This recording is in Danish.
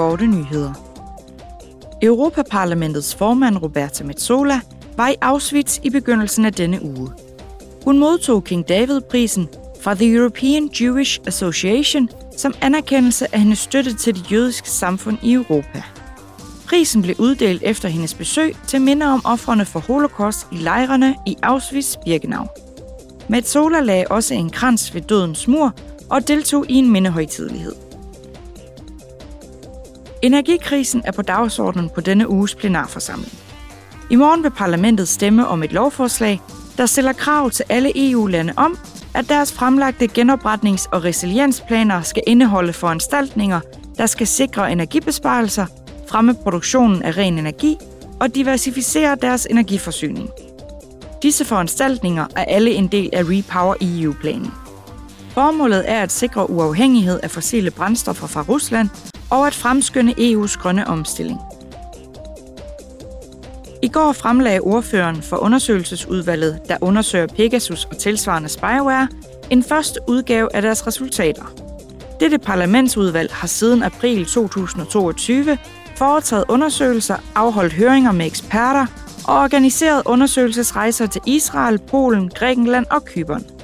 korte nyheder. Europaparlamentets formand Roberta Metsola var i Auschwitz i begyndelsen af denne uge. Hun modtog King David-prisen fra The European Jewish Association som anerkendelse af hendes støtte til det jødiske samfund i Europa. Prisen blev uddelt efter hendes besøg til minde om offrene for holocaust i lejrene i Auschwitz-Birkenau. Metzola lagde også en krans ved dødens mur og deltog i en mindehøjtidelighed. Energikrisen er på dagsordenen på denne uges plenarforsamling. I morgen vil parlamentet stemme om et lovforslag, der stiller krav til alle EU-lande om, at deres fremlagte genopretnings- og resiliensplaner skal indeholde foranstaltninger, der skal sikre energibesparelser, fremme produktionen af ren energi og diversificere deres energiforsyning. Disse foranstaltninger er alle en del af Repower EU-planen. Formålet er at sikre uafhængighed af fossile brændstoffer fra Rusland og at fremskynde EU's grønne omstilling. I går fremlagde ordføreren for undersøgelsesudvalget, der undersøger Pegasus og tilsvarende spyware, en første udgave af deres resultater. Dette parlamentsudvalg har siden april 2022 foretaget undersøgelser, afholdt høringer med eksperter og organiseret undersøgelsesrejser til Israel, Polen, Grækenland og Kypern.